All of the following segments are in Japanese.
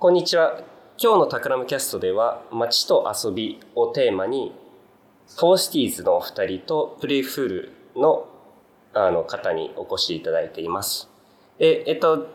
こんにちは。今日のタクラムキャストでは、街と遊びをテーマに、フォーシティーズのお二人とプレイフールのあの方にお越しいただいています。え、えっと、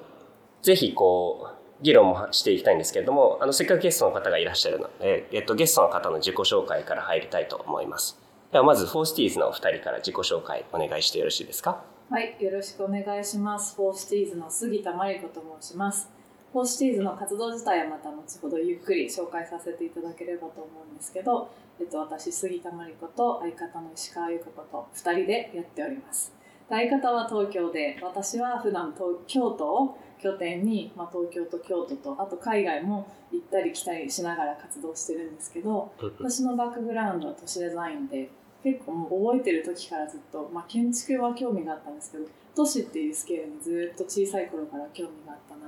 ぜひこう、議論もしていきたいんですけれども、あの、せっかくゲストの方がいらっしゃるので、えっと、ゲストの方の自己紹介から入りたいと思います。では、まず、フォーシティーズのお二人から自己紹介お願いしてよろしいですか？はい、よろしくお願いします。フォーシティーズの杉田真理子と申します。フォーシティーズの活動自体はまた後ほどゆっくり紹介させていただければと思うんですけど、えっと、私、杉田真理子と相方の石川由香子と2人でやっております。で相方は東京で、私は普段京都を拠点に、まあ、東京と京都と、あと海外も行ったり来たりしながら活動してるんですけど、私のバックグラウンドは都市デザインで結構もう覚えてる時からずっと、まあ、建築は興味があったんですけど都市っていうスケールにずっと小さい頃から興味があったな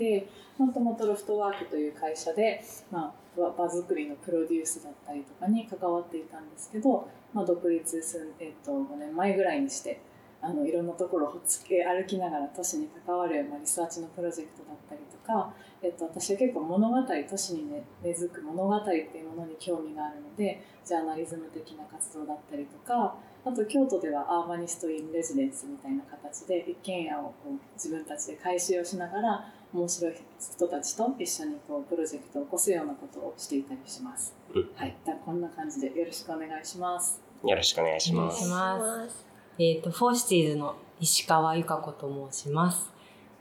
てもともとロフトワークという会社で、まあ、場作りのプロデュースだったりとかに関わっていたんですけど、まあ、独立する、えっと5年前ぐらいにしてあのいろんなところをつけ歩きながら都市に関わる、まあ、リサーチのプロジェクトだったりとか、えっと、私は結構物語都市に、ね、根付く物語っていうものに興味があるのでジャーナリズム的な活動だったりとかあと京都では Urbanist in Residence みたいな形で一軒家をこう自分たちで改修をしながら面白い人たちと一緒にこうプロジェクトを起こすようなことをしていたりします。うんはい、だこんな感じでよろしくお願いします。よろしくお願いしまお願いしす。ます。えっ、と、フォーシティーズの石川由香子と申します。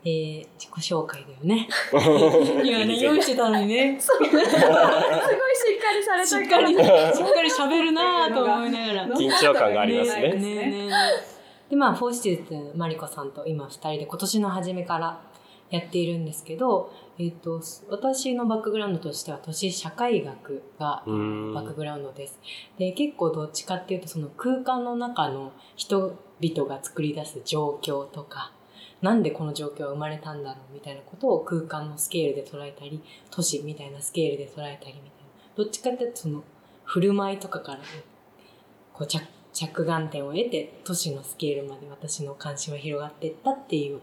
えー、自己紹介だよね。今ね、用意してたのにね。すごいしっかりされしたっかり、しっかり喋るなぁと思いながら。緊張感がありますねねねねねで、まあ、フォーシティーズマリコさんと今二人で今年の初めからやっているんですけど、えっ、と、私のバックグラウンドとしては都市社会学がバックグラウンドです。で、結構どっちかっていうと、その空間の中の人々が作り出す状況とか、なんでこの状況は生まれたんだろうみたいなことを空間のスケールで捉えたり、都市みたいなスケールで捉えたりみたいな。どっちかっていうと、その、振る舞いとかから、こう着、着眼点を得て、都市のスケールまで私の関心は広がっていったっていう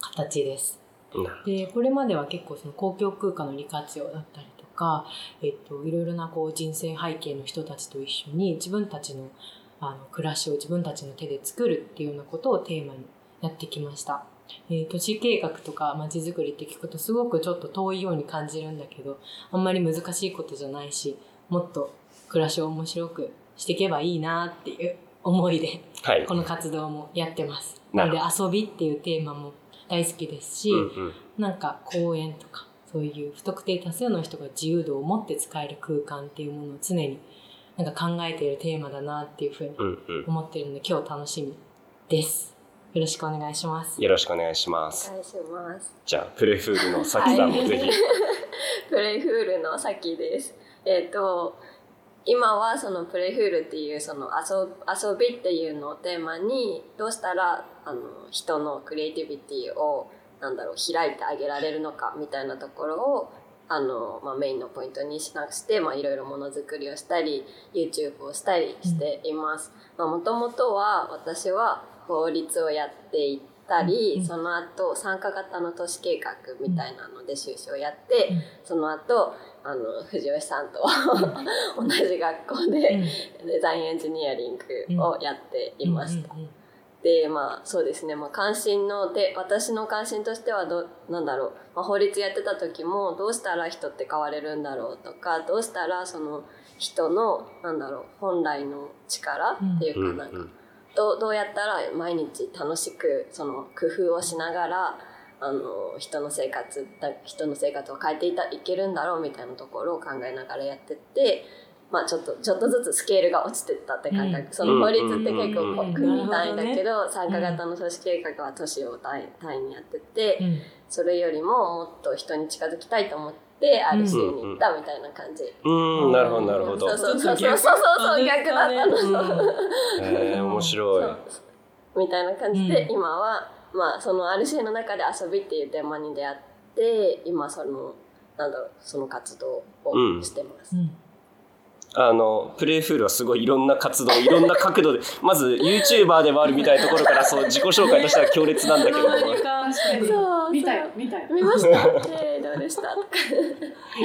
形です。なでこれまでは結構その公共空間の利活用だったりとか、えっと、いろいろなこう人生背景の人たちと一緒に自分たちのあの暮らしを自分たちの手で作るっていうようなことをテーマにやってきました。えー都市計画とか街づくりって聞くとすごくちょっと遠いように感じるんだけどあんまり難しいことじゃないしもっと暮らしを面白くしていけばいいなっていう思いではい。この活動もやってます。なので遊びっていうテーマも大好きですし、うんうんなんか公園とかそういう不特定多数の人が自由度を持って使える空間っていうものを常になんか考えているテーマだなっていうふうに思ってるので今日楽しみです。よろしくお願いします。よろしくお願いします。お願いします。じゃあ、プレフールのさきさんもぜひ。プレイフールのさきです。えっ、と今はそのプレフールっていうその遊遊びっていうのをテーマにどうしたらあの人のクリエイティビティをなんだろう開いてあげられるのかみたいなところをあの、まあ、メインのポイントにしなくしてまいろいろものづくりをしたり YouTube をしたりしています。もともとは私は法律をやっていたり、うんその後参加型の都市計画みたいなので修士をやって、うん。その後あの藤吉さんと 同じ学校でデザインエンジニアリングをやっていました。うんうんでまあそうですね、まあ、関心ので私の関心としてはどなんだろう、まあ、法律やってた時もどうしたら人って変われるんだろうとかどうしたらその人のなんだろう本来の力っていうかなんか、どうどうやったら毎日楽しくその工夫をしながらあの人の生活だ人の生活を変えていたいけるんだろうみたいなところを考えながらやってって、まあ、ちょっとちょっとずつスケールが落ちてったって感覚、うんその法律って結構国単位だけど、参加型の組織計画は都市を単位単位にやってて、うん。それよりももっと人に近づきたいと思ってある州に行ったみたいな感じ。うーん、なるほど、なるほどそう。そうそうそうそうそう逆だったの。うんえー、面白い。みたいな感じで、うん今は、まあ、そのある種の中で遊びっていうテーマに出会って今そのなんだろうその活動をしてます。うんあのプレイフールはすごいいろんな活動いろんな角度でまず YouTuber でもあるみたいなところからそう自己紹介としては強烈なんだけども確かにそう見たよ見たよ見ましたえー、どうでした。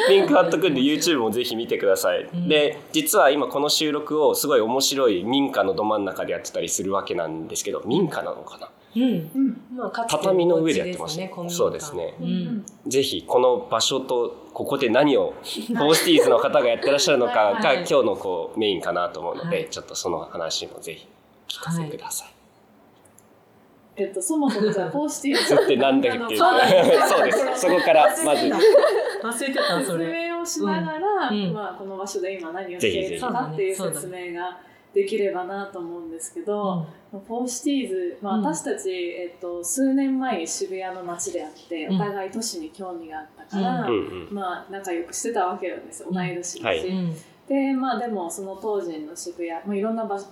リンク貼っとくんで YouTube もぜひ見てください、ん。で実は今この収録をすごい面白い民家のど真ん中でやってたりするわけなんですけど民家なのかな？うん。うん畳の上でやってました。ねそうですね。うん。ぜひこの場所とここで何を フォーシティーズの方がやってらっしゃるのかがはい。今日のこうメインかなと思うので、はい。ちょっとその話もぜひ聞かせてください。えっとそもそもじゃあフォーシティーズってなんだっけっていう。そうです。そうです。そこからまず。忘れてたそ説れ明をしながら、うん。うん。まあ、この場所で今何をしているのかっていう説明ができればなと思うんですけど、フォーシティーズ、まあ、うん。私たち、えっと、数年前に渋谷の街であって、うん。お互い都市に興味があったから、うんうん。まあ、仲良くしてたわけなんですよ。同い年だし。はい。うんでまあでもその当時の渋谷、まあ、いろんな場所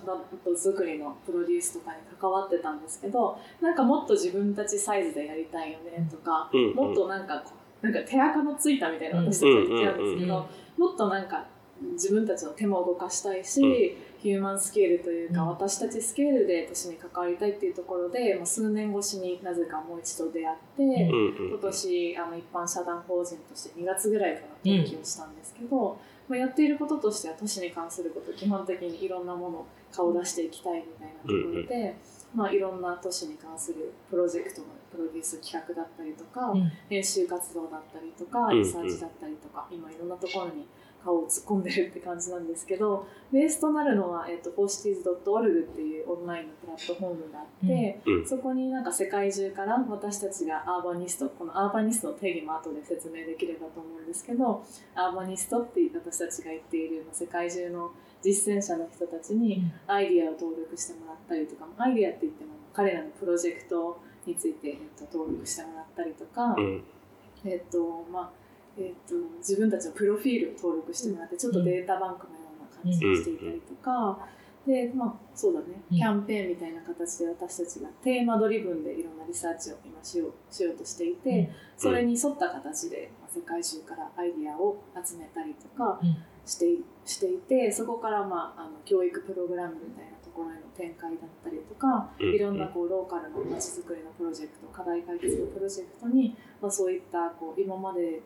作りのプロデュースとかに関わってたんですけどなんかもっと自分たちサイズでやりたいよねとか、うん。うんもっとなんかなんか手垢のついたみたいな私たちは言ってたんですけど、もっとなんか自分たちの手も動かしたいし、うん。ヒューマンスケールというか、うん私たちスケールで都市に関わりたいっていうところで、まあ、数年越しになぜかもう一度出会って、うんうん今年あの一般社団法人として2月ぐらいから登記をしたんですけど、まあ、やっていることとしては都市に関すること基本的にいろんなもの顔を出していきたいみたいなところで、まあ、いろんな都市に関するプロジェクトのプロデュース企画だったりとか、うん。編集活動だったりとかうん。リサーチだったりとか、今いろんなところに顔を突っ込んでるって感じなんですけどベースとなるのは、えっと forcities.org っていうオンラインのプラットフォームがあって、うん。そこになんか世界中から私たちがアーバニストこのアーバニストの定義も後で説明できればと思うんですけどアーバニストっていう私たちが言っているまあ世界中の実践者の人たちにアイディアを登録してもらったりとかアイディアって言っても彼らのプロジェクトについて、えっと、登録してもらったりとか、うん。えっとまあえっと、自分たちのプロフィールを登録してもらってちょっとデータバンクのような感じにしていたりとか、でまあそうだね。うん。キャンペーンみたいな形で私たちがテーマドリブンでいろんなリサーチを今しようしようとしていて、それに沿った形でまあ世界中からアイディアを集めたりとかうんしていしていてそこから、まあ、あの教育プログラムみたいなところへの展開だったりとか、うん。いろんなこうローカルのまちづくりのプロジェクト課題解決のプロジェクトに、まあ、そういったこう今まで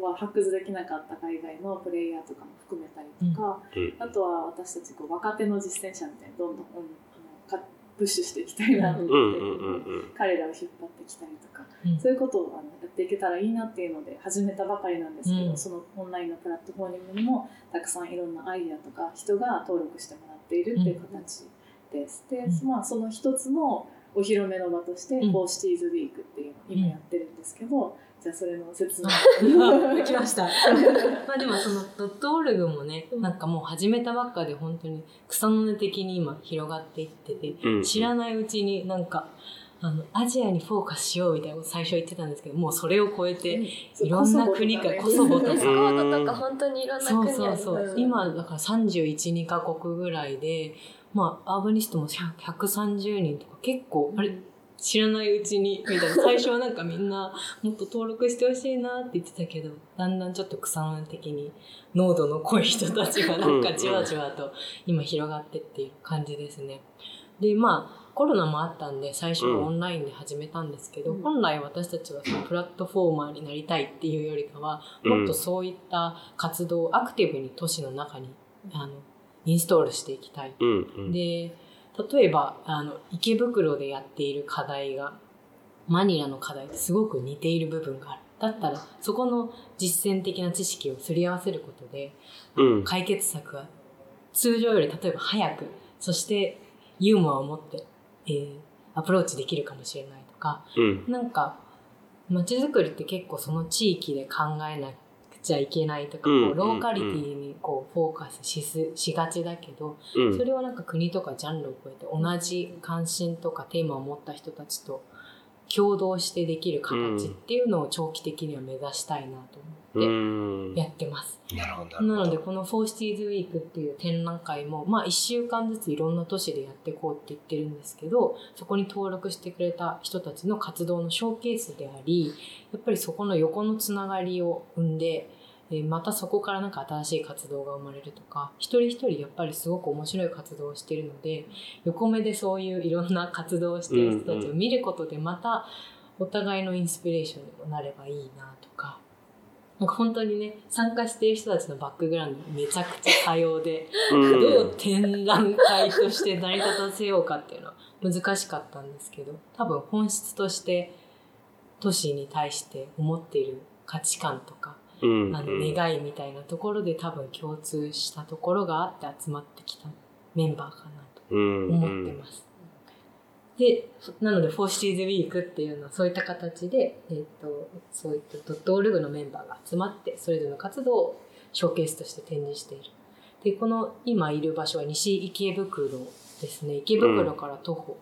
は発掘できなかった海外のプレイヤーとかも含めたりとか、うん。あとは私たちこう若手の実践者みたいにどんどん、うんあのかプッシュしていきたいなと思って、うん。うんうんうん彼らを引っ張ってきたりとかうん。そういうことをあのやっていけたらいいなっていうので始めたばかりなんですけど、うん。そのオンラインのプラットフォームにもたくさんいろんなアイデアとか人が登録してもらっているっていう形です。で、うん。まあ、その一つのお披露目の場として、うん。フォーシティーズウィークっていうのを今やってるんですけど、じゃあそれの説明。できました。まあでもそのドットオルグもね、うんなんかもう始めたばっかで本当に草の根的に今広がっていってて、うん知らないうちになんか、あの、アジアにフォーカスしようみたいなこと最初言ってたんですけど、もうそれを超えて、いろんな国からコソボとかスコートとか本当にいろんなそう国そうそう。うん今、だから31、2カ国ぐらいで、まあ、アーバニストも100 130人とか結構、あれ、知らないうちに、みたいな。最初はなんかみんな、もっと登録してほしいなって言ってたけど、だんだんちょっと草の根的に、濃度の濃い人たちがなんかじわじわと今広がってっていう感じですね。で、まあ、コロナもあったんで、最初はオンラインで始めたんですけど、うん本来私たちはそのプラットフォーマーになりたいっていうよりかは、もっとそういった活動をアクティブに都市の中にあのインストールしていきたい。うんうんで例えばあの池袋でやっている課題がマニラの課題とすごく似ている部分がある。だったらそこの実践的な知識をすり合わせることでうん解決策が通常より例えば早くそしてユーモアを持って、えーアプローチできるかもしれないとかうんなんか街づくりって結構その地域で考えなくちゃいけないとか、うんこうローカリティにこうフォーカスしすしがちだけど、うん。それをなんか国とかジャンルを超えて同じ関心とかテーマを持った人たちと共同してできる形っていうのを長期的には目指したいなとう思んってやってます。なるほどなのでこの「フォーシティーズウィークっていう展覧会も、まあ、1週間ずついろんな都市でやっていこうって言ってるんですけどそこに登録してくれた人たちの活動のショーケースでありやっぱりそこの横のつながりを生んで、えーまたそこからなんか新しい活動が生まれるとか一人一人やっぱりすごく面白い活動をしているので横目でそういういろんな活動をしている人たちを見ることでまたお互いのインスピレーションにもなればいいなとか。なんか本当にね参加している人たちのバックグラウンドめちゃくちゃ多様でうんどう展覧会として成り立たせようかっていうのは難しかったんですけど多分本質として都市に対して思っている価値観とかうんあの願いみたいなところで多分共通したところがあって集まってきたメンバーかなとうん思ってます。で、なので、フォーシーズウィークっていうのはそういった形で、えっ、と、そういったドットオルグのメンバーが集まって、それぞれの活動をショーケースとして展示している。で、この今いる場所は西池袋ですね。池袋から徒歩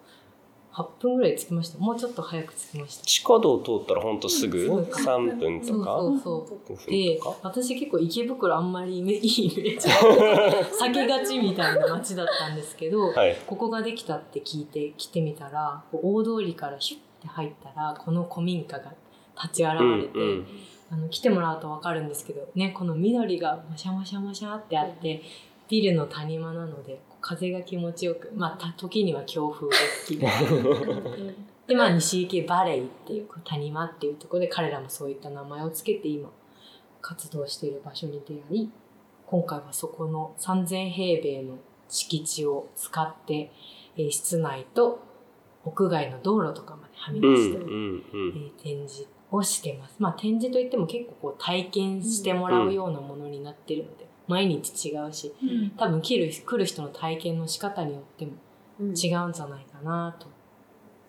8分ぐらい着きました。もうちょっと早く着きました。地下道通ったらほんとすぐ？うん3分そうとか？そうそう。5分で私結構池袋あんまりいいイメージ。避けがちみたいな街だったんですけど、はい。ここができたって聞いて来てみたら大通りからシュッて入ったらこの古民家が立ち現れて、うんうん。あの来てもらうと分かるんですけどねこの緑がマシャマシャマシャってあってビルの谷間なので風が気持ちよくまあた時には強風が吹き でまあ西池バレイっていう谷間っていうところで彼らもそういった名前をつけて今活動している場所に出会い今回はそこの3000平米の敷地を使って、えー室内と屋外の道路とかまではみうん出して、うんうんえー展示をしてます。まあ展示といっても結構こう体験してもらうようなものになってるので、毎日違うし多分来る来る人の体験の仕方によっても違うんじゃないかなと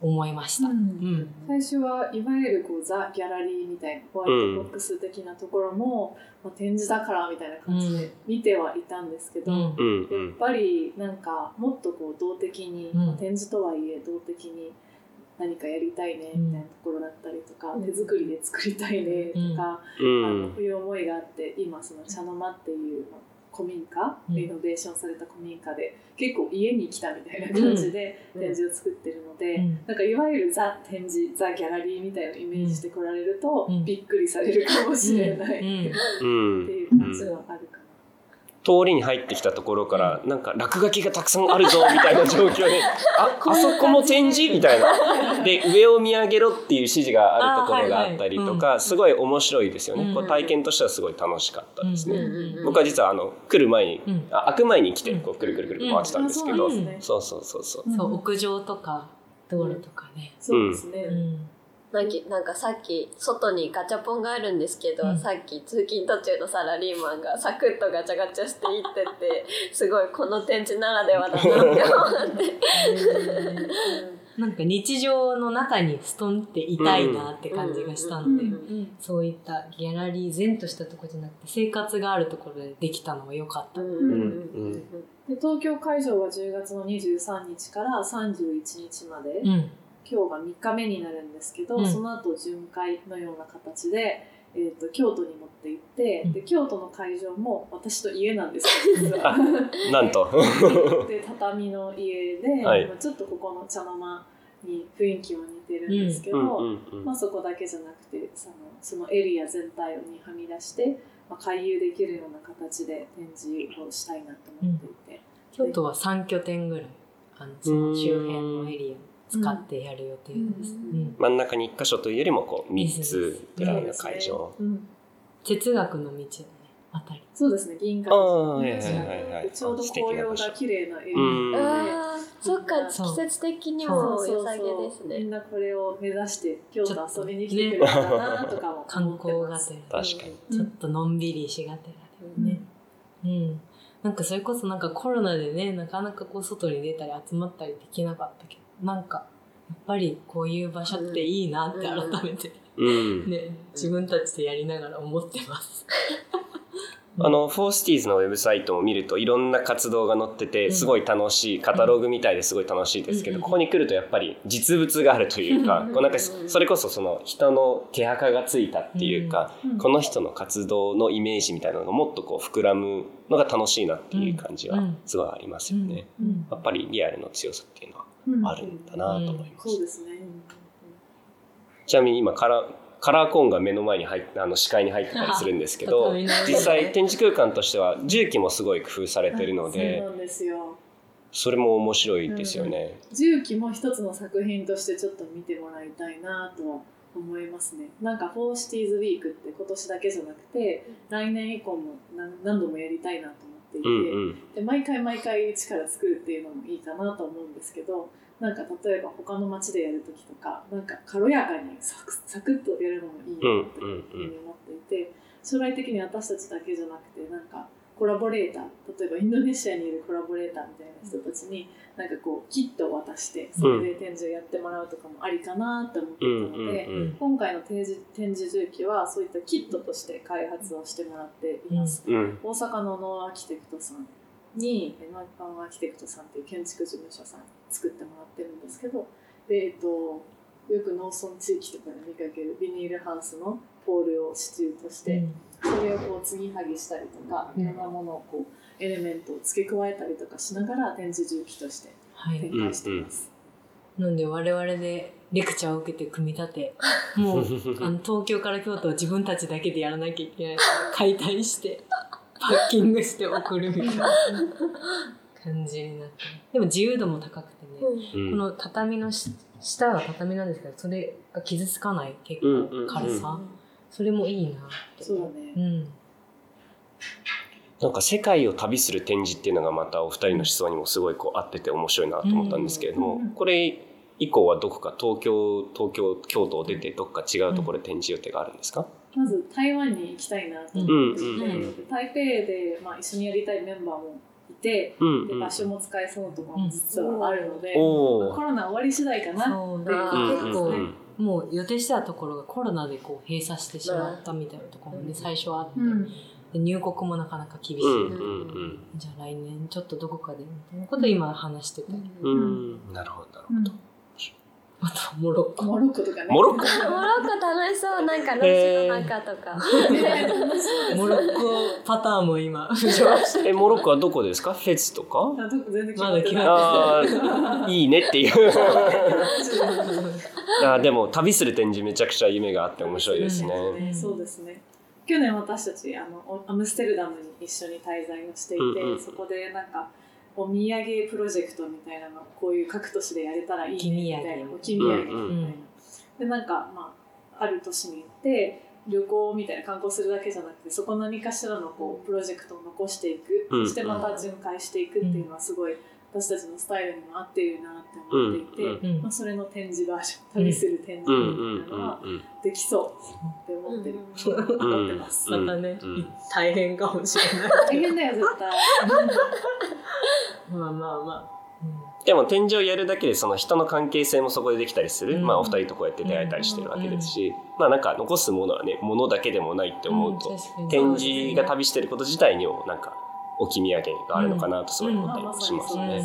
思いました。うん。最初はいわゆるこうザ・ギャラリーみたいなホワイトボックス的なところも、まあ、展示だからみたいな感じで見てはいたんですけど、うん。やうんうん。っぱりなんかもっとこう動的に、うん。まあ展示とはいえ動的に何かやりたいねみたいなところだったりとか、うん。手作りで作りたいねとか、うあのんそういう思いがあって今その茶の間っていうまあ古民家、うん。リノベーションされた古民家で結構家に来たみたいな感じでうん。展示を作ってるので、うん。なんかいわゆるザ展示ザギャラリーみたいなイメージしてこられると、うん。びっくりされるかもしれない、うん。うん。っていう感じはあるかな。通りに入ってきたところからなんか落書きがたくさんあるぞみたいな状況で ああそこも展示？みたいな。で上を見上げろっていう指示があるところがあったりとかすごい面白いですようん。ねこう体験としてはすごい楽しかったですね。うん僕は実はあの来る前にうん。あ開く前に来てこうくるくるくる回ってたんですけど。そうそうそうそうそう。屋上とか道路とかね。そうですね。うんなんかなんかさっき外にガチャポンがあるんですけど、うん。さっき通勤途中のサラリーマンがサクッとガチャガチャしていってて すごいこの展示ならではだなって思って。なんか日常の中にストンっていたいなって感じがしたんで、そういったギャラリー全としたところじゃなくて生活があるところでできたのは良かった。うんうんで東京会場は10月の23日から31日まで、うん今日が3日目になるんですけど、うん。その後巡回のような形で、えー、と京都に持って行って、うん。で京都の会場も私と家なんですよ 実は。なんと。で畳の家で、はい。まあちょっとここの茶の間に雰囲気は似てるんですけど、うんうんうんまあ、そこだけじゃなくてそのそのエリア全体にはみ出して、まあ、回遊できるような形で展示をしたいなと思っていて、京都は3拠点ぐらいあのその周辺のエリア。を使ってやる予定です。うんうん真ん中に1箇所というよりもこう3つぐらいの会場。うん。哲学の道のねあたり。そうですね銀あ河あはいはいはいはい。ちょうど紅葉が綺麗なエリうん。アで。そっか。季節的にもそう。良さげそうですね。みんなこれを目指して京都遊びに来てくれるかなとかも観思って光がます。てら。確かに。ちょっとのんびりしがてらでね。うん。なんかそれこそなんかコロナでね、なかなかこう外に出たり集まったりできなかったけど、なんかやっぱりこういう場所っていいなって改めて、うん。ね、自分たちでやりながら思ってます。あのフォーシティーズのウェブサイトを見るといろんな活動が載っててすごい楽しいカタログみたいですごい楽しいですけど、うんここに来るとやっぱり実物があるというか、うんこうなんかそれこそその人の手垢がついたっていうか、うんこの人の活動のイメージみたいなのがもっとこう膨らむのが楽しいなっていう感じはうん。すごいありますよね。うん。やっぱりリアルの強さっていうのは。うんあるんだなと思います。そうですね。ちなみに今からカラーコーンが目の前に入っあの視界に入ってたりするんですけど実際展示空間としては重機もすごい工夫されてるのでそうなんですよ。それも面白いですよね。重機も一つの作品としてちょっと見てもらいたいなとは思いますね。なんか「フォーシティーズウィークって今年だけじゃなくて来年以降も何何度もやりたいなと思っていて、うんうん。で毎回毎回一から作るっていうのもいいかなと思うんですけどなんか例えば他の街でやる時とかなんか軽やかにサクサクッとやるのもいいなっていうふうに思っていて将来的に私たちだけじゃなくてなんかコラボレーター例えばインドネシアにいるコラボレーターみたいな人たちになんかこうキットを渡してそれで展示をやってもらうとかもありかなと思ってたので、うんうん今回の展示展示什器はそういったキットとして開発をしてもらっています。うん。大阪のノーアーキテクトさんにノーパンアーキテクトさんっていう建築事務所さんに作ってもらってるんですけどで、えっと、よく農村地域とかで見かけるビニールハウスのポールを支柱として、それをこう継ぎはぎしたりとかうん。いろんなものをこうエレメントを付け加えたりとかしながら展示重機としてはい。展開しています。なんで我々でレクチャーを受けて組み立て もうあの東京から京都を自分たちだけでやらなきゃいけない。解体して パッキングして送るみたいな感じになってでも自由度も高くてね、うん。この畳のし下が畳なんですけどそれが傷つかない結うんうんうん。構軽さ、それもいいな。そうだね、うん。なんか世界を旅する展示っていうのがまたお二人の思想にもすごいこう合ってて面白いなと思ったんですけれども、うん。これ以降はどこか東京東京京都を出てどこか違うところで展示予定があるんですか、まず台湾に行きたいなと思って台北で、まあ、一緒にやりたいメンバーもいて、うんうんで場所も使えそうなところも実はあるので、おー。コロナ終わり次第かなっていううん結構、うんもう予定してたところがコロナでこう閉鎖してしまったみたいなところもね、最初はあって、うん。で入国もなかなか厳しい、うんうんじゃあ来年ちょっとどこかでみたいなことを今話してて、うん。うん。なるほどなるほど、あとモロッコ。モロッコとかね。モロッコ？モロッコ楽しそうなんかロシの中とか。モロッコパターンも今。えモロッコはどこですか？フェズとか？あどこ？全然決ままってない。だ決まああいいねっていう あーでも旅する展示めちゃくちゃ夢があって面白いですね、ねそうですね。去年私たちあのおアムステルダムに一緒に滞在をしていて、うんうん。そこでなんかお土産プロジェクトみたいなのこういう各都市でやれたらいいねみたいな。お置き土産。みたいな、うんうん。でなんかまあある都市に行って旅行みたいな観光するだけじゃなくてそこ何かしらのこうプロジェクトを残していく、うん。そしてまた巡回していくっていうのはすごい私たちのスタイルにも合っているなって思っていて、うんうんまあ、それの展示バージョン旅する展示うんみうんたいなのはうんできそうって思ってる、うん。思ってます、うんまたね、うん大変かもしれない。大変だよ絶対。まあまあまあ、でも展示をやるだけでその人の関係性もそこでできたりする、うん。まあお二人とこうやって出会えたりしてるわけですし、まあなんか残すものはねものだけでもないって思うと、展示が旅してること自体にもなんか置き土産があるのかなとすごい思まあったりしますね。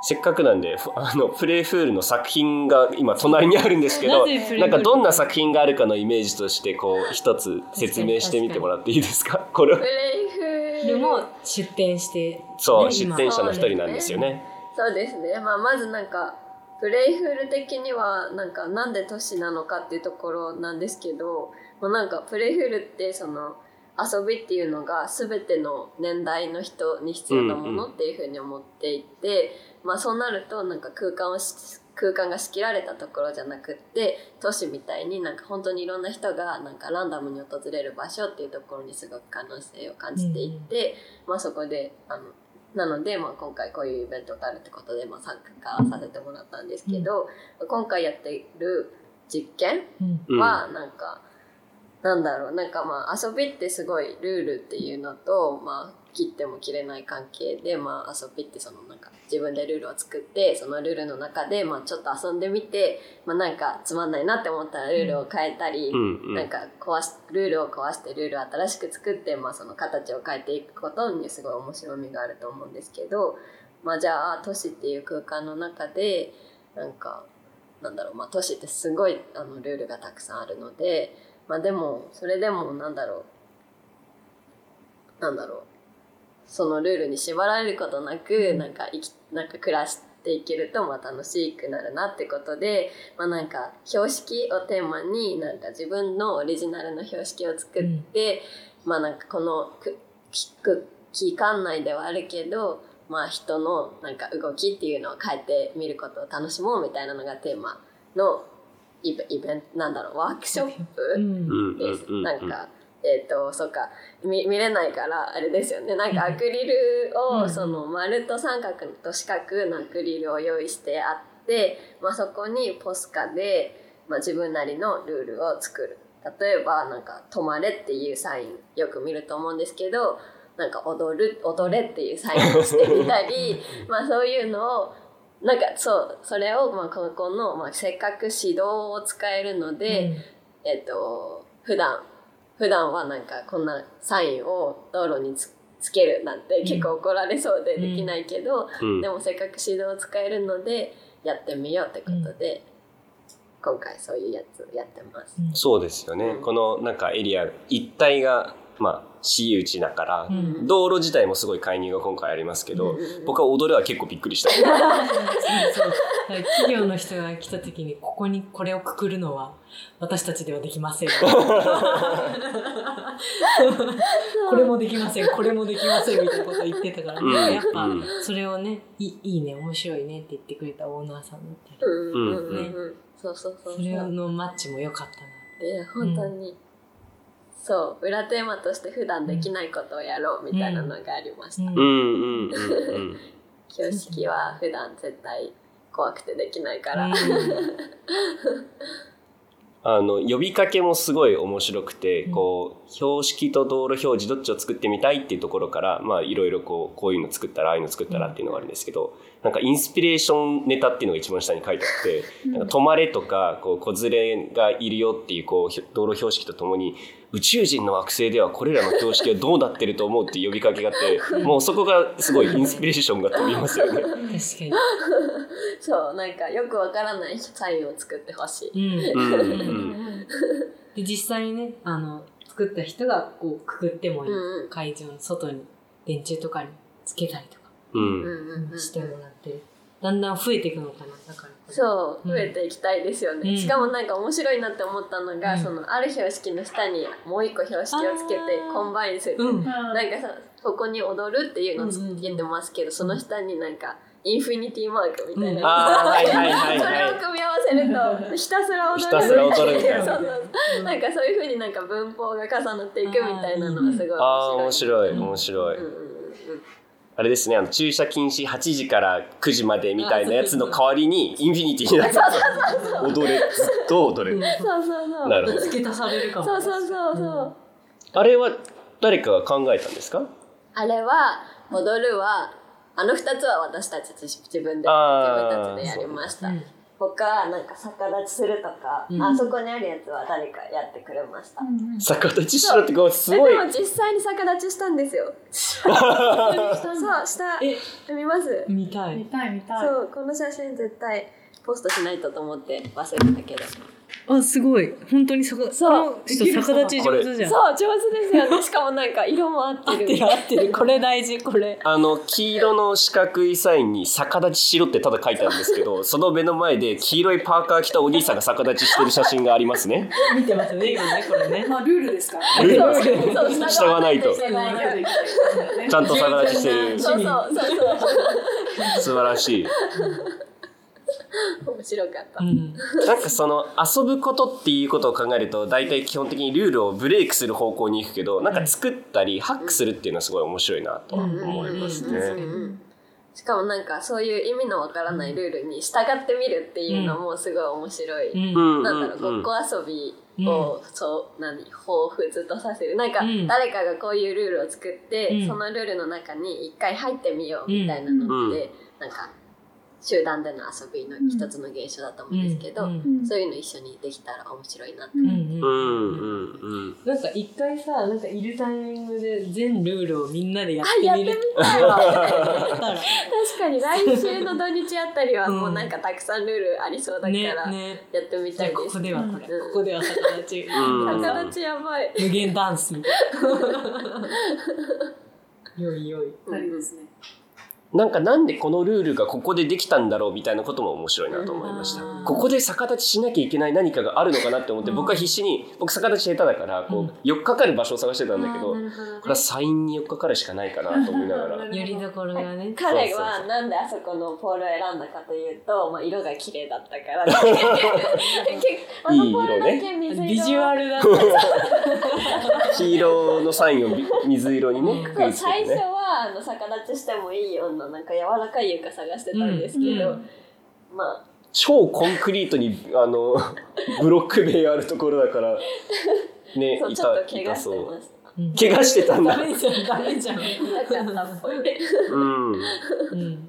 せっかくなんでふ あのプレイフールの作品が今隣にあるんですけどなんかどんな作品があるかのイメージとしてこう一つ説明してみてもらっていいですか？これプレイフでも出店して。そう、出展者の一人なんですよね。そうですね、まあ、まずなんかプレイフル的にはなんかなんで都市なのかっていうところなんですけど、まあ、なんかプレイフルってその遊びっていうのが全ての年代の人に必要なものっていうふうに思っていて、まあ、そうなるとなんか空間をし空間が仕切られたところじゃなくって都市みたいになんか本当にいろんな人がなんかランダムに訪れる場所っていうところにすごく可能性を感じていて、まあ、そこであのなので、まあ、今回こういうイベントがあるってことで、まあ、参加させてもらったんですけど、今回やっている実験うんうん。はなんか、なんだろう。なんかまあ遊びってすごいルールっていうのと、まあ、切っても切れない関係で、まあ、遊びってそのなんか自分でルールを作ってそのルールの中で、まあ、ちょっと遊んでみて、まあ、なんかつまんないなって思ったらルールを変えたり、うんうん。なんか壊しルールを壊してルールを新しく作って、まあ、その形を変えていくことにすごい面白みがあると思うんですけど、まあ、じゃあ都市っていう空間の中でなんかなんだろう、まあ、都市ってすごいあのルールがたくさんあるので、まあ、でもそれでもなんだろう。なんだろう。そのルールに縛られることなく、なんか生きなんか暮らしっていけるとまあ楽しくなるなってことで、まあ、なんか標識をテーマになんか自分のオリジナルの標識を作って、まあなんかこのくく期間内ではあるけど、まあ、人のなんか動きっていうのを変えてみることを楽しもうみたいなのがテーマのイベイベントなんだろうワークショップです。なんか、えっ、と、そうか、見見れないから、あれですよね。なんかアクリルを、うんその丸と三角と四角のアクリルを用意してあって、まあそこにポスカで、まあ自分なりのルールを作る。例えば、なんか、止まれっていうサインよく見ると思うんですけど、なんか踊る、踊れっていうサインをしてみたり、まあそういうのを、なんかそう、それを、まあここの、まあせっかく指導を使えるので、えっと、普段、普段はなんかこんなサインを道路につつけるなんて結構怒られそうでできないけど、うん。でもせっかく指導を使えるのでやってみようってことで、今回そういうやつやってます。うん。そうですよね、うん。このなんかエリア一帯がまあ私有地だから、うん。道路自体もすごい介入が今回ありますけど、うん僕は踊れは結構びっくりした。そうそう。だから企業の人が来た時にここにこれをくくるのは私たちでは できません。これもできませんこれもできませんみたいなこと言ってたから、うんやっぱうん。それをねいいいね面白いねって言ってくれたオーナーさんだったりうんうんうんねうん。そうそうそうそれのマッチも良かったなで本当に、そう裏テーマとして普段できないことをやろうみたいなのがありました、うん。うんうんうんうん標識は普段絶対怖くてできないから、うん。あの呼びかけもすごい面白くて、うん。こう標識と道路表示どっちを作ってみたいっていうところからまあいろいろこうこういうの作ったらああいうの作ったらっていうのがあるんですけど、なんかインスピレーションネタっていうのが一番下に書いてあって「なんか止まれ」とかこう子連れがいるよっていうこうひ道路標識とともに宇宙人の惑星ではこれらの標識はどうなってると思うっていう呼びかけがあって もうそこがすごいインスピレーションが飛びますよね。確かにそうなんかよくわからないサインを作ってほしい。うん。うん。うん。で実際にねあの作った人がこうくくってもいい、うん。うん会場の外に電柱とかにつけたりとか。うんうんうんうん。してもらって。だんだん増えていくのかな。だからそううん増えていきたいですよね、うん。しかもなんか面白いなって思ったのが、うん。そのある標識の下にもう一個標識をつけて combine する、うん。なんかさここに踊るっていうのをつけてますけど、その下になんか infinity markみたいな、あーはいはいはい それはいを組み合わせるとひたすら踊る。な。んかそういうふうになんか文法が重なっていくみたいなのがすごい面面白い。白い面白い。うんうんうんあれですね、あの駐車禁止8時から9時までみたいなやつの代わりにインフィニティになって踊れ、ずっと踊れ。うん、そうそうそう。なるほど。付け足されるかもそうそうそうそう。あれは誰かが考えたんですか？あれは踊るはあの二つは私たち自自分で自分たちでやりました。うん他はなんか逆立ちするとか、うんあそこにあるやつは誰かやってくれました。逆立ちしろってこうすごいえでも実際に逆立ちしたんですよ。そうしたえ見ます？見た見いたい見たいそうこの写真絶対ポストしないとと思って忘れてたけど。あすごい。本当にそこそう。この人逆立ち上手じゃん。そう上手ですよ。ね。しかもなんか色も合ってる。合ってる合ってる。これ大事これ。あの黄色の四角いサインに逆立ちしろってただ書いてあるんですけど その目の前で黄色いパーカー着たお兄さんが逆立ちしてる写真がありますね。見てますね今ねこれね。まあルールですから。ルねール。そう従わないと。従わないと。ちゃんと逆立ちしてる。そうそうそうそう。素晴らしい 面白かった。うん。なんかその遊ぶことっていうことを考えると大体基本的にルールをブレイクする方向に行くけどなんか作ったりハックするっていうのはすごい面白いなと思いますね。うんしかもなんかそういう意味のわからないルールに従ってみるっていうのもすごい面白い。うん。うんなんだろう、ごっこ遊びを、そう何彷彿とさせる。なんか、うん。誰かがこういうルールを作って、うん。そのルールの中に一回入ってみようみたいなのって、なんか集団での遊びの一つの現象だと思うんですけど、うんそういうの一緒にできたら面白いなって、うんうんうんうん。なんか一回さなんかいるタイミングで全ルールをみんなでやっあやってみる確かに来週の土日あたりはうん。もうなんかたくさんルールありそうだから、ねね。やってみじたいです。ここではこれ、うん。ここでは逆立ち、うん。逆立ちやばい。無限ダンス。みたいなよいよい。二人ですねなんかなんでこのルールがここでできたんだろうみたいなことも面白いなと思いました。うん。ここで逆立ちしなきゃいけない何かがあるのかなって思ってうん。僕は必死に僕逆立ち下手だからこうんう寄っかかる場所を探してたんだけどこれはサインに寄っかかるしかないかなと思いながら。よりどころがね 彼はなんであそこのポールを選んだかというと、まあ、色が綺麗だったから。っ て結構あのポールだけ水色。ビジュアルだった。黄色のサインをび水色にね最初はあの逆立ちしてもいいようななんか柔らかい床探してたんですけど、うんまあ超コンクリートにあの ブロック塀あるところだからねいそうちょったといた怪我してそうました。う。ん怪我してたんだ。ダメじゃんダメじゃん。なかったっぽい。うん。うん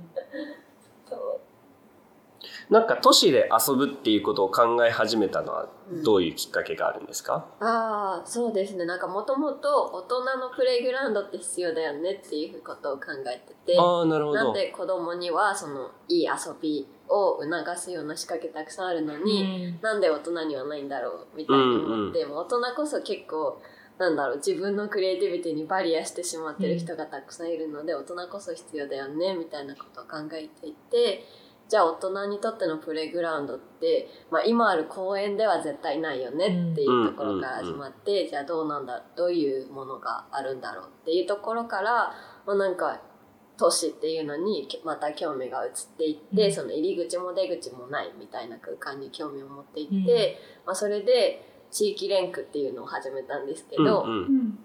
なんか都市で遊ぶっていうことを考え始めたのはどういうきっかけがあるんですか、ああそうですね。なんかもともと大人のプレイグラウンドって必要だよねっていうことを考えててああなるほど。なんで子供にはそのいい遊びを促すような仕掛けたくさんあるのに、なんで大人にはないんだろうみたいに思って、まあ大人こそ結構なんだろう自分のクリエイティビティにバリアしてしまってる人がたくさん。いるので、大人こそ必要だよねみたいなことを考えていてじゃあ大人にとってのプレイグラウンドって、まあ、今ある公園では絶対ないよねっていうところから始まって、じゃあどうなんだどういうものがあるんだろうっていうところから、まあ、なんか都市っていうのにまた興味が移っていって、うん。その入り口も出口もないみたいな空間に興味を持っていって、まあ、それで地域連区っていうのを始めたんですけど、うんうん。うん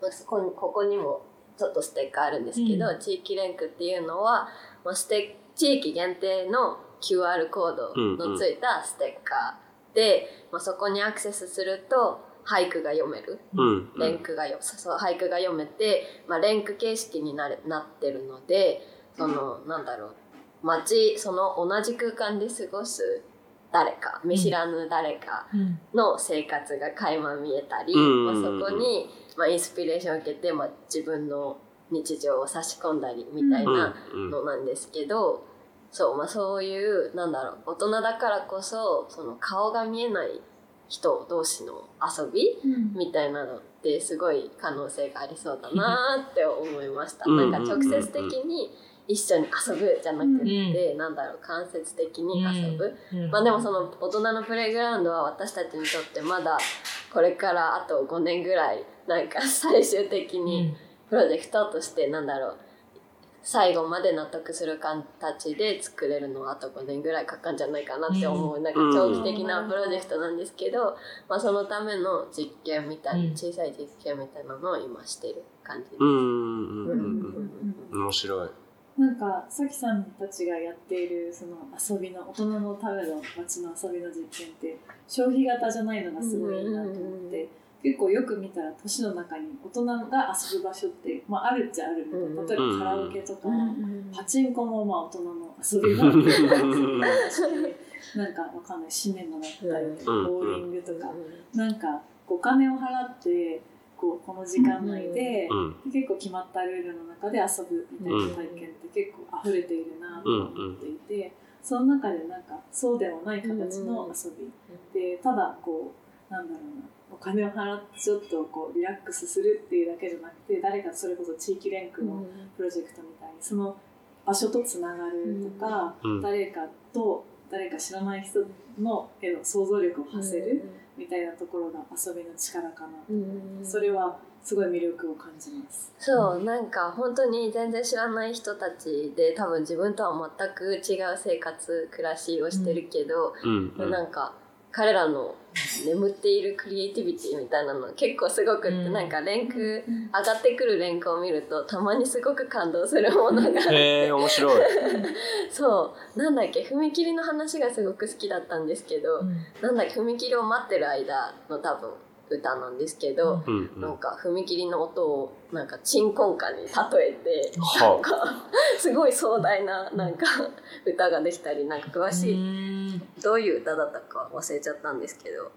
まあ、そこにここにもちょっとステッカーあるんですけど、う地域連区っていうのは、まあ、ステ地域限定の QR コードのついたステッカーで、まあ、そこにアクセスすると俳句が読める。うんうん。連句がよ、そう俳句が読めて、まあ、連句形式になれなってるのでそのなんだろう。街その同じ空間で過ごす誰か見知らぬ誰かうん。の生活が垣間見えたり、うん。まあ、そこに、まあ、インスピレーションを受けて、まあ、自分の日常を差し込んだりみたいなうんのなんですけど、そうまあ、そういうなんだろう大人だからこそその顔が見えない人同士の遊びうん。みたいなのってすごい可能性がありそうだなって思いました。うん。なんか直接的に一緒に遊ぶじゃなくて、うなんだろう間接的に遊ぶ、うん。まあでもその大人のプレイグラウンドは私たちにとってまだこれからあと5年ぐらいなんか最終的にプロジェクトとしてなんだろう最後まで納得する形で作れるのはあと5年ぐらいかかるんじゃないかなって思う、なんか長期的なプロジェクトなんですけど、まあ、そのための実験みたいな、うん小さい実験みたいなのを今してる感じです。うんうんうんううん。ん面白い。なんかさきさんたちがやっているその遊びの大人のための街の遊びの実験って消費型じゃないのがすごいなと思って、結構よく見たら都市の中に大人が遊ぶ場所って、まあ、あるっちゃあるみたいな。例えばカラオケとか、パチンコもまあ大人の遊びがなんかわかんないシネマだったりボーリングとか、なんかお金を払ってこうこの時間内で、うん。結構決まったルールの中で遊ぶみたいな体験って結構溢れているなと思っていて、その中でなんかそうでもない形の遊び、でただこうなんだろうなお金を払ってちょっとこうリラックスするっていうだけじゃなくて誰かそれこそ地域連区のプロジェクトみたいにその場所とつながるとか、うん。誰かと誰か知らない人のへの想像力を馳せるみたいなところが遊びの力かな、それはすごい魅力を感じます。そうなんか本当に全然知らない人たちで多分自分とは全く違う生活暮らしをしてるけど、うん。うん。なんか彼らの眠っているクリエイティビティみたいなの結構すごくって、うんなんかレンク上がってくるレンクを見るとたまにすごく感動するものが。へえ面白い。そう。なんだっけ踏切の話がすごく好きだったんですけど、なんだっけ踏切を待ってる間の多分歌なんですけど、うんうん。なんか踏切の音をなんか鎮魂歌に例えてはあ。なんか すごい壮大ななんか歌ができたりなんか詳しい、どういう歌だったか忘れちゃったんですけど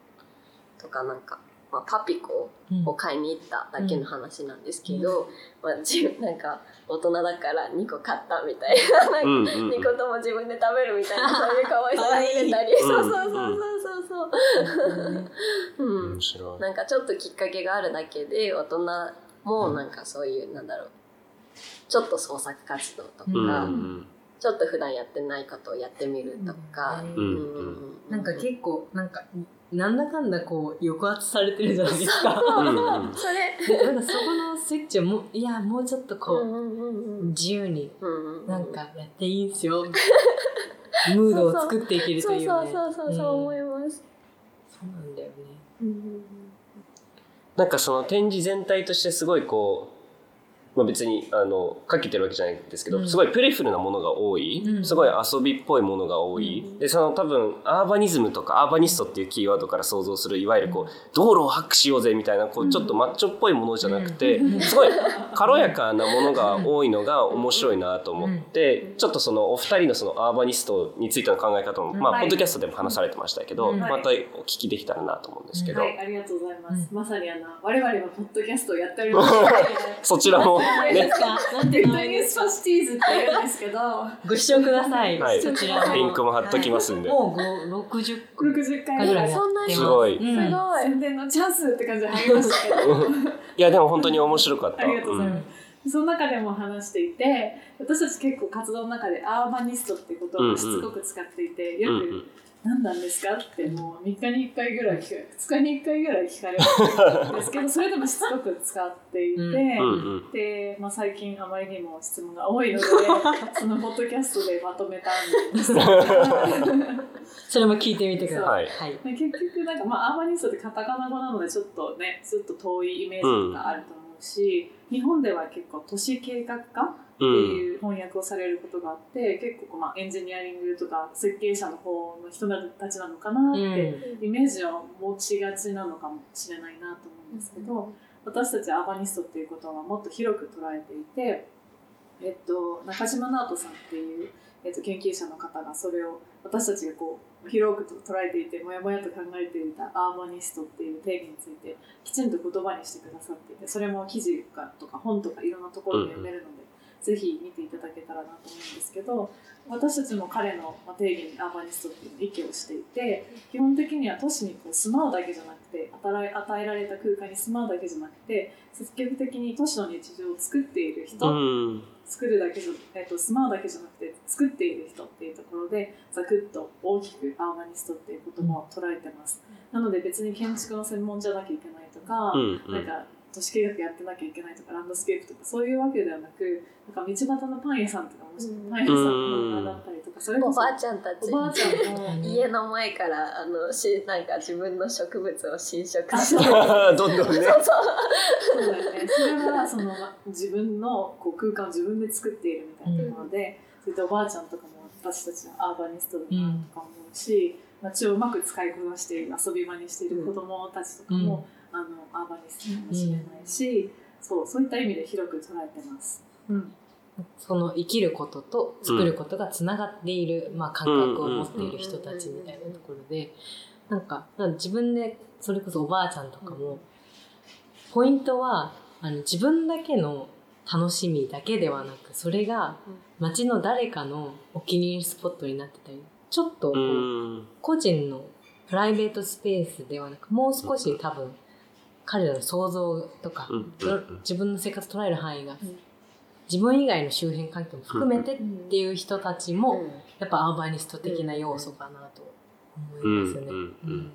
とかなんか、まあ、パピコを買いに行っただけの話なんですけど、まあ、自分なんか大人だから2個買ったみたいななんかうんうん2個とも自分で食べるみたいなそういう可愛さが見れたり。そうそうそうそうそう。そううん。面白い。なんかちょっときっかけがあるだけで大人もなんかそういうなんだろう。ちょっと創作活動とか、うんうんちょっと普段やってないことをやってみるとか、うんうん。うん。なんか結構なんかなんだかんだこう抑圧されてるじゃないですか。それ、でなんかそこのスイッチをもういやもうちょっとこう、自由になんかやっていいんすよ。ムードを作っていけるとそういうね。そうそうそうそう思います。そうなんだよね。うんなんかその展示全体としてすごいこう、まあ、別にあのかけてるわけじゃないんですけど、うん。すごいプレフルなものが多い、うん。すごい遊びっぽいものが多い、うん。でその多分アーバニズムとかアーバニストっていうキーワードから想像するいわゆるこう道路をハックしようぜみたいなこうちょっとマッチョっぽいものじゃなくて、うん。すごい軽やかなものが多いのが面白いなと思って、ちょっとそのお二人のそのアーバニストについての考え方も、まあはい。ポッドキャストでも話されてましたけど、うん。またお聞きできたらなと思うんですけど、はい、ありがとうございます。うまさにあの我々はポッドキャストをやっております。そちらもねなんてビット名前ですか？スファシティーズって言うんですけど、ご視聴ください。はいそちらのリンクも貼っときますんで。もう五六十60回回ぐらいやってます。すごいうんすごい。宣伝のチャンスって感じで入りましたけど、いやでも本当に面白かった。ありがとうございうんます。その中でも話していて、私たち結構活動の中でアーバニストって言葉をしつこく使っていて、よく何なんですか？ってもう3日に1回ぐらい聞かれ2日に1回ぐらい聞かれるんですけど それでもしつこく使っていて、うんうんうん。で、まあ、最近あまりにも質問が多いのでそのポッドキャストでまとめたんです。け どそれも聞いてみてください。ははい。で結局なんか、まあ、アーバニストってカタカナ語なのでちょっとねちょっと遠いイメージがあると思うし、日本では結構都市計画化ってうんいう翻訳をされることがあって結構まあエンジニアリングとか設計者の方の人たちなのかなって、イメージを持ちがちなのかもしれないなと思うんですけど、私たちアーバニストっていうことはもっと広く捉えていて、えっと、中島直人さんっていう、えっと、研究者の方がそれを私たちがこう広くと捉えていてもやもやと考えていたアーバニストっていう定義についてきちんと言葉にしてくださっていてそれも記事かとか本とかいろんなところで読めるので、ぜひ見ていただけたらなと思うんですけど私たちも彼のまあ定義にアーバニストっていうのを意見をしていて基本的には都市にこう住まうだけじゃなくて与えられた空間に住まうだけじゃなくて積極的に都市の日常を作っている人、うん。作るだけじゃ、えっと住まうだけじゃなくて作っている人っていうところでざくっと大きくアーバニストっていう言葉を捉えてます、なので別に建築の専門じゃなきゃいけないとか、なんか都市計画やってなきゃいけないとかランドスケープとかそういうわけではなくなんか道端のパン屋さんとかもし、うん。パン屋さんのだったりとかそれこそおばあちゃんたち。おばあちゃんの家の前からあのしなんか自分の植物を侵食あしてそう。どんどんね。そうそう。そうだよね。それはその自分のこう空間を自分で作っているみたいなところで、そういったおばあちゃんとかも私たちのアーバニストだなとか思うし、街をうまく使いこなしている遊び場にしている子供たちとかも、あのアーバニストかもしれないし、そうそういった意味で広く捉えてます。うん、その生きることと作ることがつながっている、まあ、感覚を持っている人たちみたいなところで、なんかなんか自分でそれこそおばあちゃんとかも、ポイントはあの自分だけの楽しみだけではなくそれが街の誰かのお気に入りスポットになってたりちょっと個人のプライベートスペースではなくもう少し多分彼らの想像とか、うんと自分の生活捉える範囲が自分以外の周辺環境も含めてっていう人たちも、やっぱアーバニスト的な要素かなと思いますよね。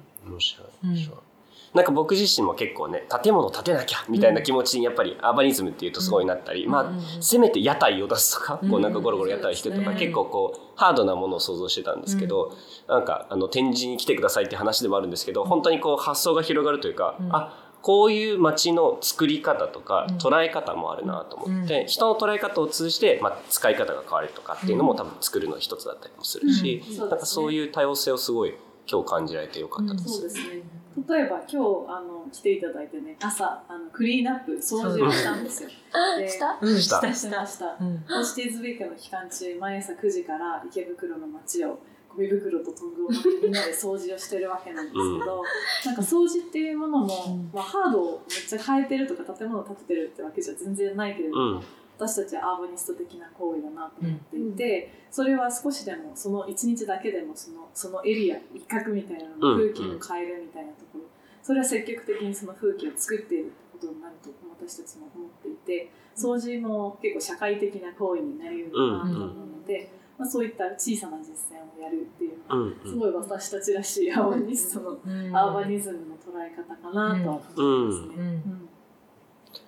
なんか僕自身も結構ね建物建てなきゃみたいな気持ちにやっぱりアーバニズムっていうとすごいなったり、まあうんうん。せめて屋台を出すとか、うん。こうなんかゴロゴロ屋台引くとか、うん。結構こうハードなものを想像してたんですけど、なんかあの展示に来てくださいって話でもあるんですけど、本当にこう発想が広がるというか、うん。あこういう街の作り方とかうん。捉え方もあるなと思って、うん。人の捉え方を通じて、まあ、使い方が変わるとかっていうのも多分作るの一つだったりもするし、うん。そうですね。なんかそういう多様性をすごい今日感じられてよかったです。そうですね。例えば今日あの来ていただいてね朝あのクリーンアップ掃除をしたんですよ。でした？うん。した。してました。うん。ホシティーズウィークの期間中毎朝9時から池袋の街をゴミ袋とトングをみんなで掃除をしてるわけなんですけど、なんか掃除っていうものも、うん。まあ、ハードをめっちゃ変えてるとか建物を建ててるってわけじゃ全然ないけれども、うん。私たちはアーバニスト的な行為だなと思っていて、それは少しでもその一日だけでもそのそのエリア一角みたいなのうん。空気を変えるみたいなところ、それは積極的にその風景を作っているってこことになると私たちも思っていて掃除も結構社会的な行為になりうるなと思うので、まあ、そういった小さな実践をやるっていうのは、うん。すごい私たちらしいアーバニストの、うん。アーバニズムの捉え方かなとは思いますね。うん。うん。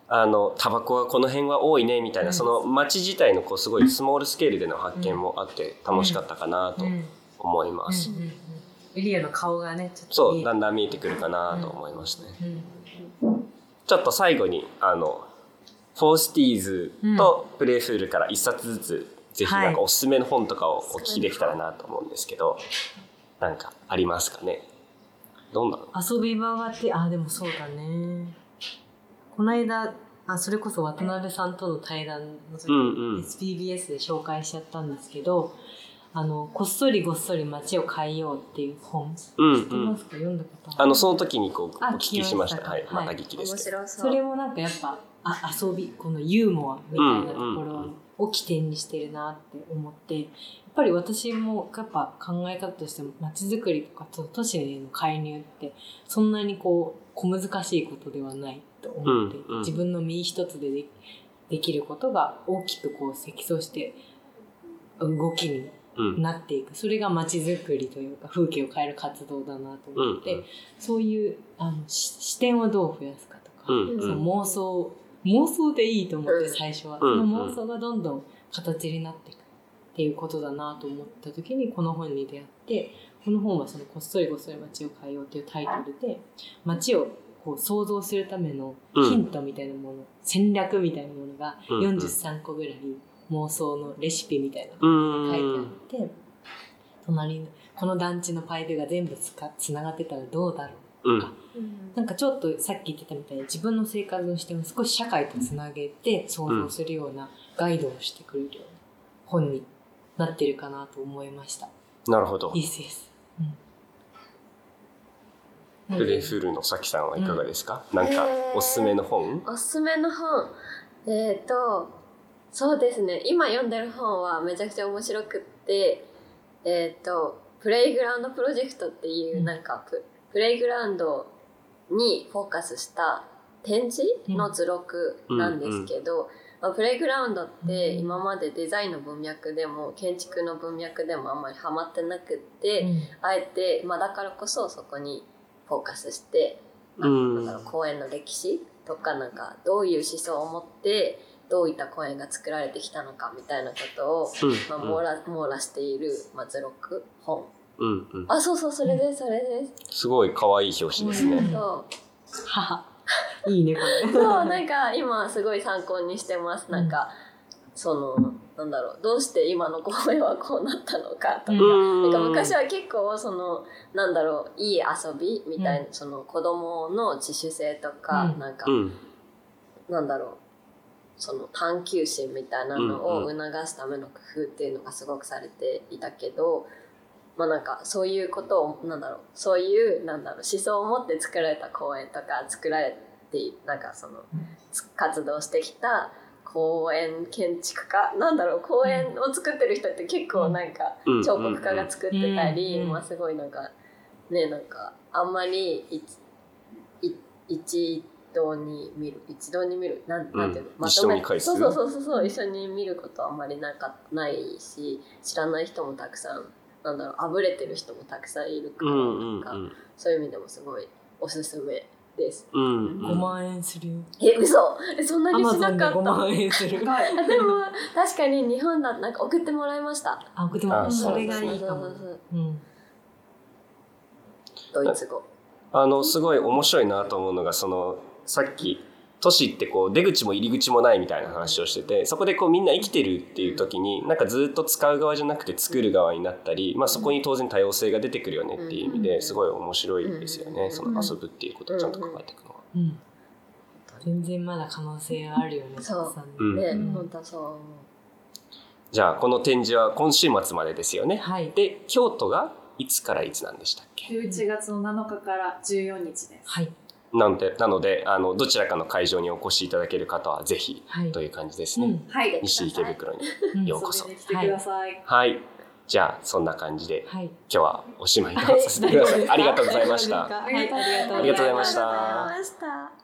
あのタバコがこの辺は多いねみたいな、うん。その街自体のこうすごいスモールスケールでの発見もあって楽しかったかなとうん。思います、うんうんうん。エリアの顔がねちょっと見えそうだんだん見えてくるかなと思いますね、うん。ちょっと最後にあのfor Cities と Playfool から一冊ずつ、ぜひなんかおすすめの本とかをお聞きできたらなと思うんですけど、なんかありますかね？どんなの？遊び場がってあでもそうだね。この間あそれこそ渡辺さんとの対談の時、うんうん。SPBS で紹介しちゃったんですけどあのこっそりごっそり街を変えようっていう本。知うん。ってうんますか、読んだことあのその時にこうおあ聞きしました。はいまはい。た聞きですけど。面白そう。それもなんかやっぱあ遊び。このユーモアみたいなところを起点にしてるなって思ってやっぱり私もやっぱ考え方としても街づくりとかと都市への介入ってそんなにこう小難しいことではないと思ってうんうん。自分の身一つででできることが大きくこう積層して動きにうん。なっていく。それが街づくりというか風景を変える活動だなと思って、うんそういうあのし視点をどう増やすかとか、うん。その妄想妄想でいいと思って最初は、うん。その妄想がどんどん形になっていくっていうことだなと思った時にこの本に出会ってこの本はそのこっそりごっそり街を変えようっていうタイトルで街をこう想像するためのヒントみたいなもの、戦略みたいなものがうんうん。43個ぐらい妄想のレシピみたいなうのが書いんてあって隣のこの団地のパイプが全部つかつながってたらどうだろううんなんかちょっとさっき言ってたみたいに自分の生活の視点を少し社会とつなげて想像するようなガイドをしてくれるような本になってるかなと思いました。なるほど。いいです。うん、プレイフールのさきさんはいかがですか、なんかおすすめの本？おすすめの本。えっ、とそうですね。今読んでる本はめちゃくちゃ面白くってえっ、とプレイグラウンドプロジェクトっていううん。なんかププレイグラウンドにフォーカスした展示の図録なんですけど、まあ、プレイグラウンドってうん今までデザインの文脈でも建築の文脈でもあんまりハマってなくって、うん。あえて、まあ、だからこそそこにフォーカスして、まあうん。なんだろう公園の歴史とかなんかどういう思想を持ってどういった公園が作られてきたのかみたいなことを、まあ、網羅網羅している、まあ、図録本うんうん。あそうそうそれですそれです、すごい可愛い表紙ですね、うん。そう。はは いいねこれ。そうなんか今すごい参考にしてます。なんか、そのなんだろう。どうして今の公園はこうなったのかとか、うん。なんか昔は結構そのなんだろう。いい遊びみたいな、うその子供の自主性とか、うん。なんか、うん。なんだろう。その探求心みたいなのをうん。促すための工夫っていうのがすごくされていたけど、まあなんかそういうことをなんだろうそういうなんだろう思想を持って作られた公園とか作られてなんかそのつ活動してきた公園建築家なんだろう公園を作ってる人って結構なんかうん。彫刻家が作ってたり、うんまあすごいなんかねなんかあんまりいい一堂に見る一堂に見るなんなんていうの、うん一堂に会す？るそうそうそうそう一緒に見ることはあんまりなかないし知らない人もたくさんなんだろうあぶれてる人もたくさんいるから、うんうんなんかそういう意味でもすごいおすすめです。うんうん5万円するよ。え嘘えそんなアにしマゾンで5なかった。万円する。あでも確かに日本だとなんか送ってもらいました。あ、送ってもあそうそれがいいかもそう。そうそううん。ドイツ語。あのすごい面白いなと思うのがそのさっき都市ってこう出口も入り口もないみたいな話をしててそこでこうみんな生きてるっていう時になんかずっと使う側じゃなくて作る側になったり、まあ、そこに当然多様性が出てくるよねっていう意味ですごい面白いですよねその遊ぶっていうことをちゃんと考えていくのは。うん。全然まだ可能性あるよね。そうね、うん本当そう思う。じゃあこの展示は今週末までですよね。はい。で京都がいつからいつなんでしたっけ？11月の7日から14日です。はい。なんでなのであのどちらかの会場にお越しいただける方はぜひはい。という感じですね。うん。はい。西池袋にうんようこそ来てください。はい。じゃあそんな感じではい。今日はおしまいとさせてください。ありがとうございましたありがとうございました。